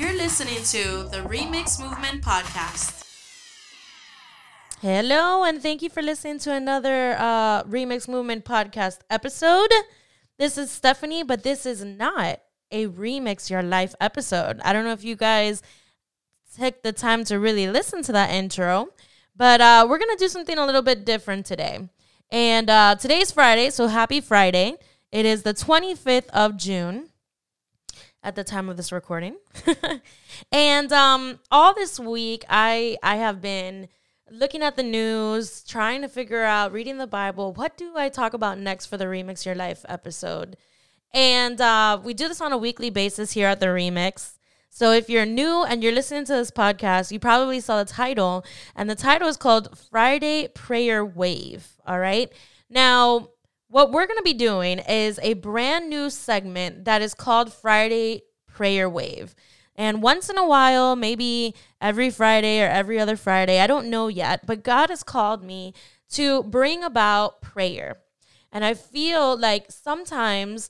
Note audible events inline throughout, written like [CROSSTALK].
You're listening to the Remix Movement Podcast. Hello, and thank you for listening to another uh, Remix Movement podcast episode. This is Stephanie, but this is not a Remix Your Life episode. I don't know if you guys took the time to really listen to that intro, but uh, we're going to do something a little bit different today. And uh, today's Friday, so happy Friday. It is the 25th of June at the time of this recording. [LAUGHS] and um, all this week, I I have been looking at the news, trying to figure out, reading the Bible, what do I talk about next for the Remix Your Life episode? And uh, we do this on a weekly basis here at the Remix. So if you're new and you're listening to this podcast, you probably saw the title, and the title is called Friday Prayer Wav. All right. Now, what we're going to be doing is a brand new segment that is called Friday Prayer Wav. And once in a while, maybe every Friday or every other Friday, I don't know yet, but God has called me to bring about prayer. And I feel like sometimes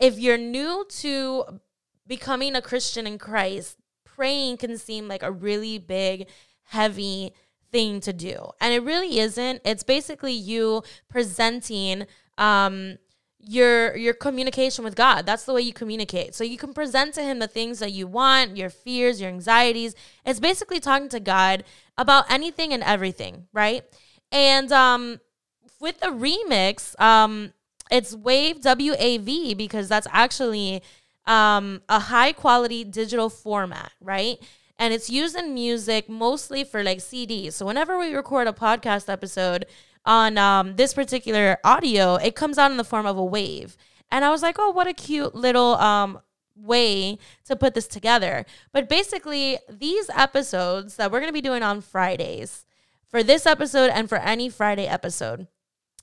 if you're new to becoming a Christian in Christ, praying can seem like a really big, heavy thing to do. And it really isn't. It's basically you presenting um your your communication with God. That's the way you communicate. So you can present to him the things that you want, your fears, your anxieties. It's basically talking to God about anything and everything, right? And um with the remix, um it's Wave W A V because that's actually um a high quality digital format, right? And it's used in music mostly for like CDs. So whenever we record a podcast episode, on um, this particular audio, it comes out in the form of a wave. And I was like, oh, what a cute little um, way to put this together. But basically, these episodes that we're going to be doing on Fridays, for this episode and for any Friday episode,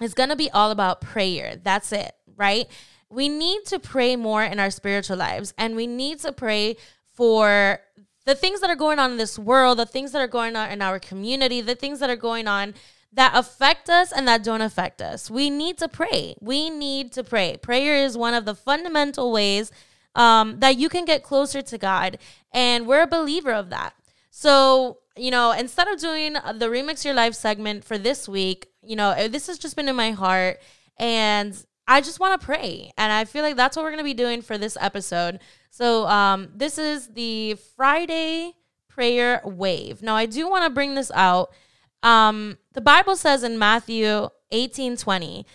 is going to be all about prayer. That's it, right? We need to pray more in our spiritual lives, and we need to pray for the things that are going on in this world, the things that are going on in our community, the things that are going on that affect us and that don't affect us. We need to pray. We need to pray. Prayer is one of the fundamental ways um, that you can get closer to God. And we're a believer of that. So, you know, instead of doing the Remix Your Life segment for this week, you know, eh, this has just been in my heart. And I just want to pray. And I feel like that's what we're going to be doing for this episode. So, um, this is the Friday prayer wav. Now, I do want to bring this out um, the Bible says in Matthew 18 20,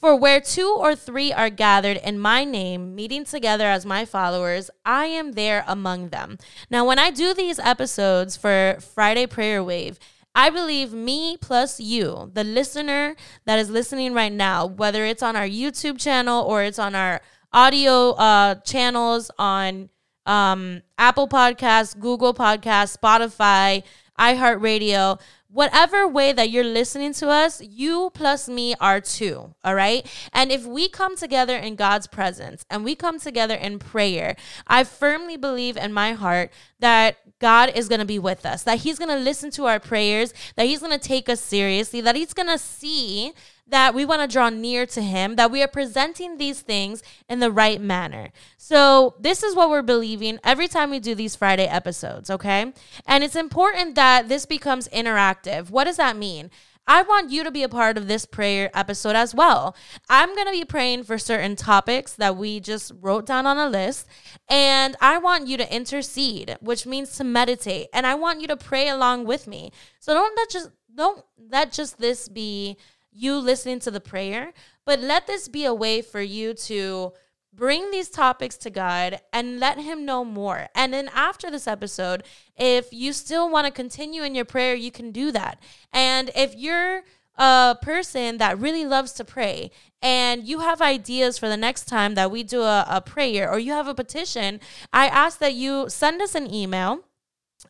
for where two or three are gathered in my name, meeting together as my followers, I am there among them. Now, when I do these episodes for Friday Prayer Wave, I believe me plus you, the listener that is listening right now, whether it's on our YouTube channel or it's on our audio uh, channels on um, Apple Podcasts, Google Podcasts, Spotify, iHeartRadio, whatever way that you're listening to us, you plus me are two, all right? And if we come together in God's presence and we come together in prayer, I firmly believe in my heart that God is going to be with us, that He's going to listen to our prayers, that He's going to take us seriously, that He's going to see that we want to draw near to Him, that we are presenting these things in the right manner. So, this is what we're believing every time we do these Friday episodes, okay? And it's important that this becomes interactive. What does that mean? I want you to be a part of this prayer episode as well. I'm going to be praying for certain topics that we just wrote down on a list. And I want you to intercede, which means to meditate. And I want you to pray along with me. So don't let just don't let just this be you listening to the prayer, but let this be a way for you to bring these topics to God and let Him know more. And then after this episode, if you still want to continue in your prayer, you can do that. And if you're a person that really loves to pray and you have ideas for the next time that we do a, a prayer or you have a petition, I ask that you send us an email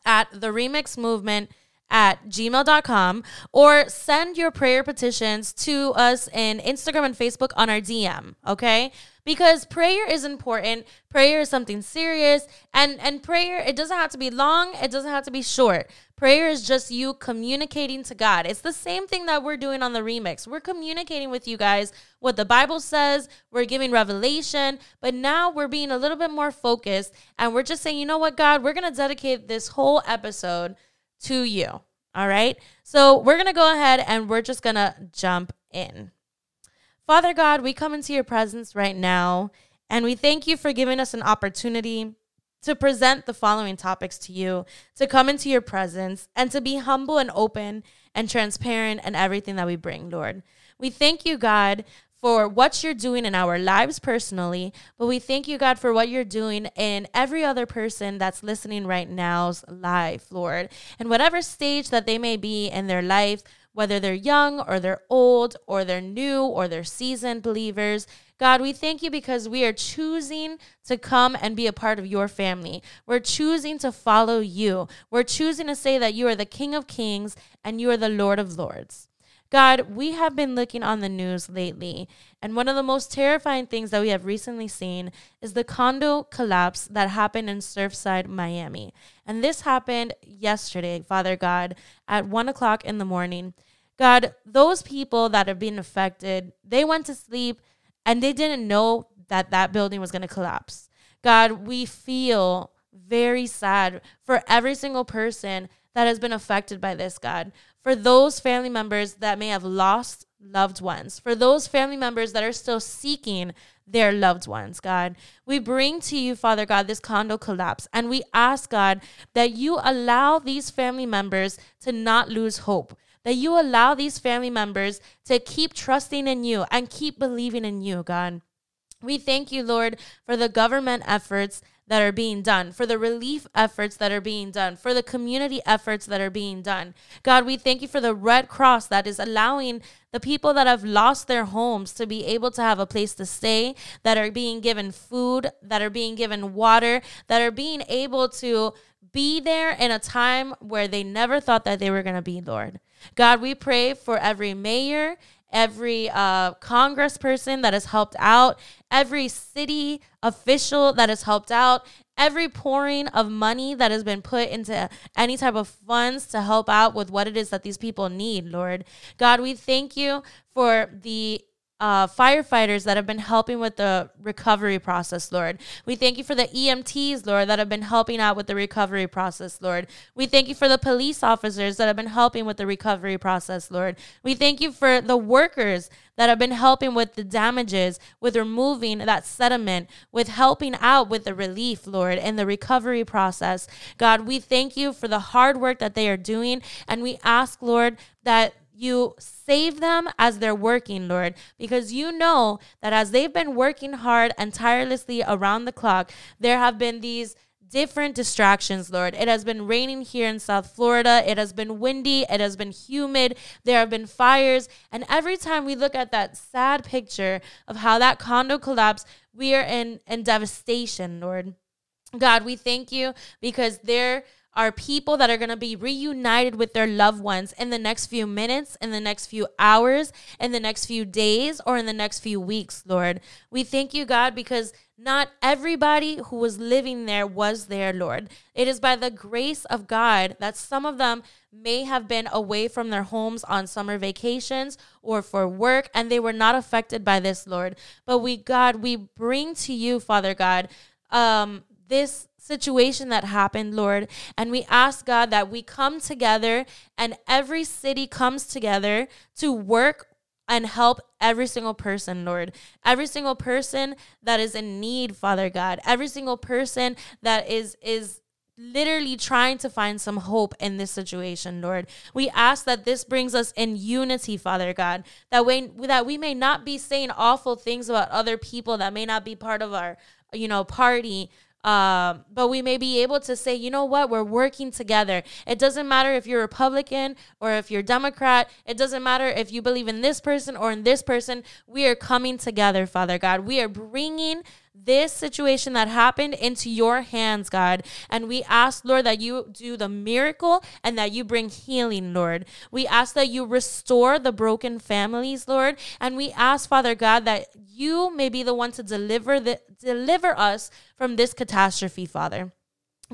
at the remix movement at gmail.com or send your prayer petitions to us in Instagram and Facebook on our DM. Okay. because prayer is important. Prayer is something serious and and prayer it doesn't have to be long, it doesn't have to be short. Prayer is just you communicating to God. It's the same thing that we're doing on the remix. We're communicating with you guys what the Bible says, we're giving revelation, but now we're being a little bit more focused and we're just saying, "You know what, God, we're going to dedicate this whole episode to you." All right? So, we're going to go ahead and we're just going to jump in. Father God, we come into your presence right now and we thank you for giving us an opportunity to present the following topics to you, to come into your presence, and to be humble and open and transparent in everything that we bring, Lord. We thank you, God, for what you're doing in our lives personally, but we thank you, God, for what you're doing in every other person that's listening right now's life, Lord. And whatever stage that they may be in their life, whether they're young or they're old or they're new or they're seasoned believers. God, we thank you because we are choosing to come and be a part of your family. We're choosing to follow you. We're choosing to say that you are the King of Kings and you are the Lord of Lords. God, we have been looking on the news lately, and one of the most terrifying things that we have recently seen is the condo collapse that happened in Surfside, Miami. And this happened yesterday, Father God, at one o'clock in the morning. God, those people that have been affected, they went to sleep and they didn't know that that building was going to collapse. God, we feel very sad for every single person that has been affected by this, God for those family members that may have lost loved ones, for those family members that are still seeking their loved ones, God. We bring to you, Father God, this condo collapse, and we ask, God, that you allow these family members to not lose hope. That you allow these family members to keep trusting in you and keep believing in you, God. We thank you, Lord, for the government efforts that are being done, for the relief efforts that are being done, for the community efforts that are being done. God, we thank you for the Red Cross that is allowing the people that have lost their homes to be able to have a place to stay, that are being given food, that are being given water, that are being able to be there in a time where they never thought that they were going to be, Lord. God, we pray for every mayor, every uh, congressperson that has helped out, every city official that has helped out, every pouring of money that has been put into any type of funds to help out with what it is that these people need, Lord. God, we thank you for the uh, firefighters that have been helping with the recovery process, Lord. We thank you for the EMTs, Lord, that have been helping out with the recovery process, Lord. We thank you for the police officers that have been helping with the recovery process, Lord. We thank you for the workers that have been helping with the damages, with removing that sediment, with helping out with the relief, Lord, and the recovery process. God, we thank you for the hard work that they are doing. And we ask, Lord, that you save them as they're working, Lord, because you know that as they've been working hard and tirelessly around the clock, there have been these different distractions, Lord. It has been raining here in South Florida. It has been windy. It has been humid. There have been fires. And every time we look at that sad picture of how that condo collapsed, we are in, in devastation, Lord. God, we thank you because there are people that are going to be reunited with their loved ones in the next few minutes, in the next few hours, in the next few days, or in the next few weeks, Lord. We thank you, God, because not everybody who was living there was there, Lord. It is by the grace of God that some of them may have been away from their homes on summer vacations or for work, and they were not affected by this, Lord. But we, God, we bring to you, Father God, um, this situation that happened, Lord. And we ask, God, that we come together and every city comes together to work and help every single person, Lord. Every single person that is in need, Father God. Every single person that is is literally trying to find some hope in this situation, Lord. We ask that this brings us in unity, Father God, that way that we may not be saying awful things about other people that may not be part of our, you know, party um, but we may be able to say, you know what, we're working together. It doesn't matter if you're Republican or if you're Democrat. It doesn't matter if you believe in this person or in this person. We are coming together, Father God. We are bringing this situation that happened into your hands, God. And we ask, Lord, that you do the miracle and that you bring healing, Lord. We ask that you restore the broken families, Lord. And we ask, Father God, that you may be the one to deliver the deliver us from this catastrophe, Father.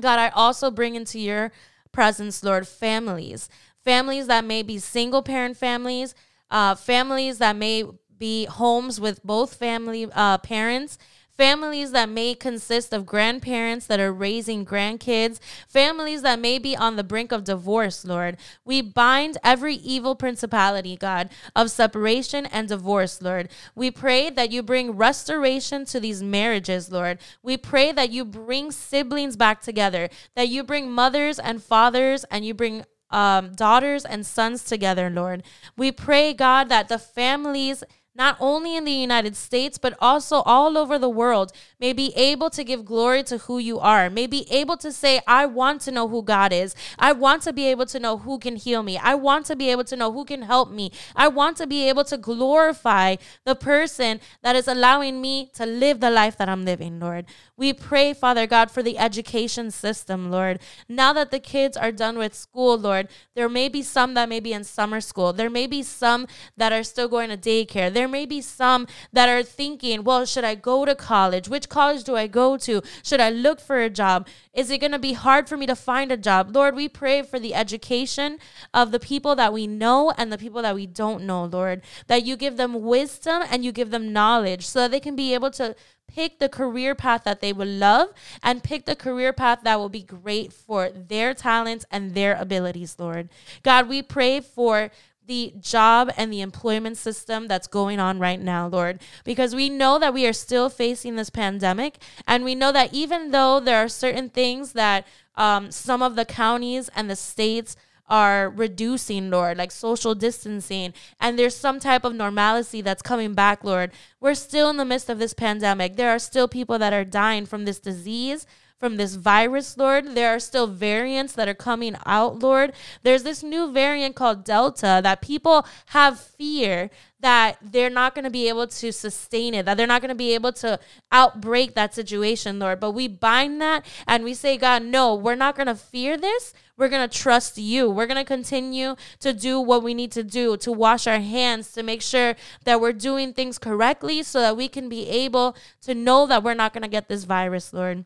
God, I also bring into your presence, Lord, families. Families that may be single parent families, uh, families that may be homes with both family uh, parents families that may consist of grandparents that are raising grandkids, families that may be on the brink of divorce, Lord. We bind every evil principality, God, of separation and divorce, Lord. We pray that you bring restoration to these marriages, Lord. We pray that you bring siblings back together, that you bring mothers and fathers and you bring um, daughters and sons together, Lord. We pray, God, that the families not only in the United States, but also all over the world, may be able to give glory to who you are, may be able to say, I want to know who God is. I want to be able to know who can heal me. I want to be able to know who can help me. I want to be able to glorify the person that is allowing me to live the life that I'm living, Lord. We pray, Father God, for the education system, Lord. Now that the kids are done with school, Lord, there may be some that may be in summer school. There may be some that are still going to daycare. There may be some that are thinking, well, should I go to college? Which college do I go to? Should I look for a job? Is it going to be hard for me to find a job? Lord, we pray for the education of the people that we know and the people that we don't know, Lord, that you give them wisdom and you give them knowledge so that they can be able to pick the career path that they would love and pick the career path that will be great for their talents and their abilities, Lord. God, we pray for the job and the employment system that's going on right now, Lord, because we know that we are still facing this pandemic. And we know that even though there are certain things that um, some of the counties and the states are reducing, Lord, like social distancing, and there's some type of normalcy that's coming back, Lord. We're still in the midst of this pandemic. There are still people that are dying from this disease from this virus, Lord. There are still variants that are coming out, Lord. There's this new variant called Delta that people have fear that they're not going to be able to sustain it, that they're not going to be able to outbreak that situation, Lord. But we bind that and we say, God, no, we're not going to fear this. We're going to trust you. We're going to continue to do what we need to do to wash our hands, to make sure that we're doing things correctly so that we can be able to know that we're not going to get this virus, Lord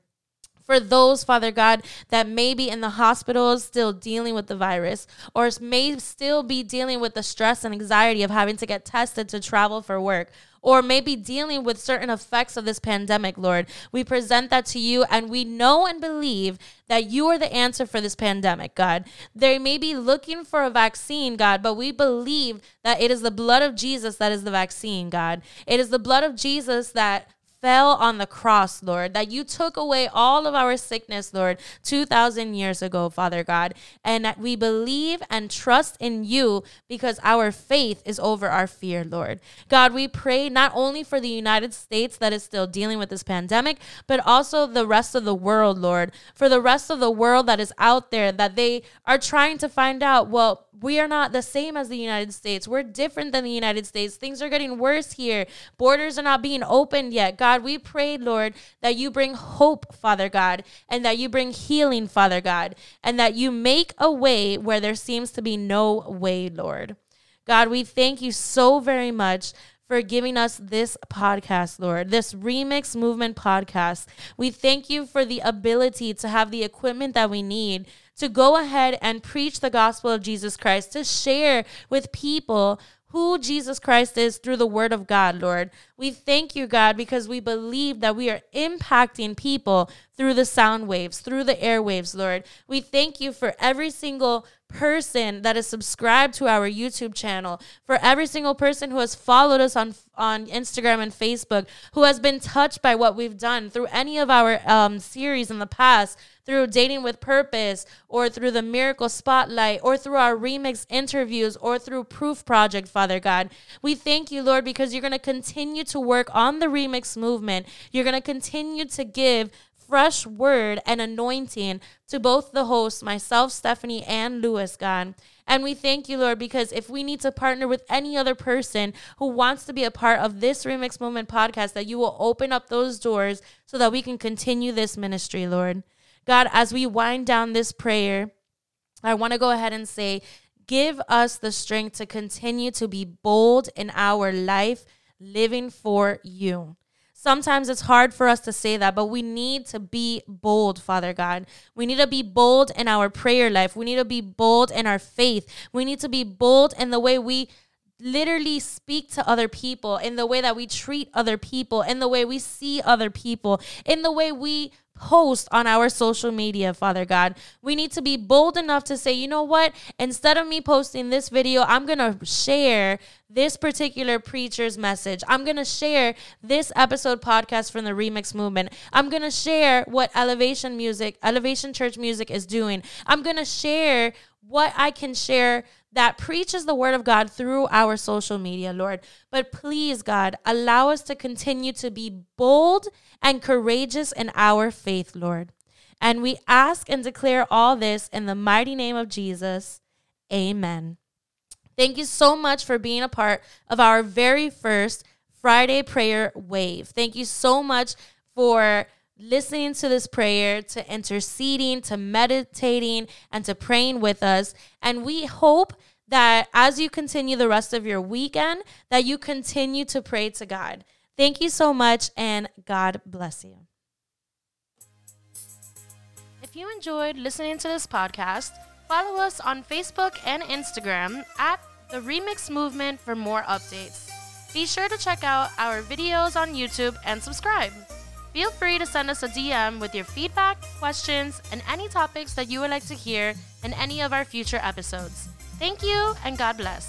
for those, Father God, that may be in the hospitals still dealing with the virus or may still be dealing with the stress and anxiety of having to get tested to travel for work or maybe dealing with certain effects of this pandemic, Lord. We present that to you and we know and believe that you are the answer for this pandemic, God. They may be looking for a vaccine, God, but we believe that it is the blood of Jesus that is the vaccine, God. It is the blood of Jesus that fell on the cross, Lord, that you took away all of our sickness, Lord, 2,000 years ago, Father God, and that we believe and trust in you because our faith is over our fear, Lord. God, we pray not only for the United States that is still dealing with this pandemic, but also the rest of the world, Lord, for the rest of the world that is out there that they are trying to find out, well, we are not the same as the United States. We're different than the United States. Things are getting worse here. Borders are not being opened yet. God, we pray, Lord, that you bring hope, Father God, and that you bring healing, Father God, and that you make a way where there seems to be no way, Lord. God, we thank you so very much for giving us this podcast, Lord, this Remix Movement podcast. We thank you for the ability to have the equipment that we need to go ahead and preach the gospel of Jesus Christ, to share with people who Jesus Christ is through the word of God, Lord. We thank you, God, because we believe that we are impacting people through the sound waves, through the airwaves, Lord. We thank you for every single person that is subscribed to our YouTube channel, for every single person who has followed us on on Instagram and Facebook, who has been touched by what we've done through any of our um, series in the past, through Dating with Purpose, or through the Miracle Spotlight, or through our remix interviews, or through Proof Project, Father God. We thank you, Lord, because you're going to continue to work on the remix movement. You're going to continue to give fresh word and anointing to both the hosts, myself, Stephanie, and Lewis, God. And we thank you, Lord, because if we need to partner with any other person who wants to be a part of this Remix Movement podcast, that you will open up those doors so that we can continue this ministry, Lord. God, as we wind down this prayer, I want to go ahead and say, give us the strength to continue to be bold in our life, living for you. Sometimes it's hard for us to say that, but we need to be bold, Father God. We need to be bold in our prayer life. We need to be bold in our faith. We need to be bold in the way we literally speak to other people, in the way that we treat other people, in the way we see other people, in the way we post on our social media, Father God. We need to be bold enough to say, you know what? Instead of me posting this video, I'm going to share this particular preacher's message. I'm going to share this episode podcast from the Remix Movement. I'm going to share what Elevation Music, Elevation Church Music is doing. I'm going to share what I can share that preaches the word of God through our social media, Lord. But please, God, allow us to continue to be bold and courageous in our faith, Lord. And we ask and declare all this in the mighty name of Jesus. Amen. Thank you so much for being a part of our very first Friday prayer wav. Thank you so much for listening to this prayer, to interceding, to meditating, and to praying with us. And we hope that as you continue the rest of your weekend, that you continue to pray to God. Thank you so much, and God bless you. If you enjoyed listening to this podcast, follow us on Facebook and Instagram at the Remix Movement for more updates. Be sure to check out our videos on YouTube and subscribe. Feel free to send us a DM with your feedback, questions, and any topics that you would like to hear in any of our future episodes. Thank you, and God bless.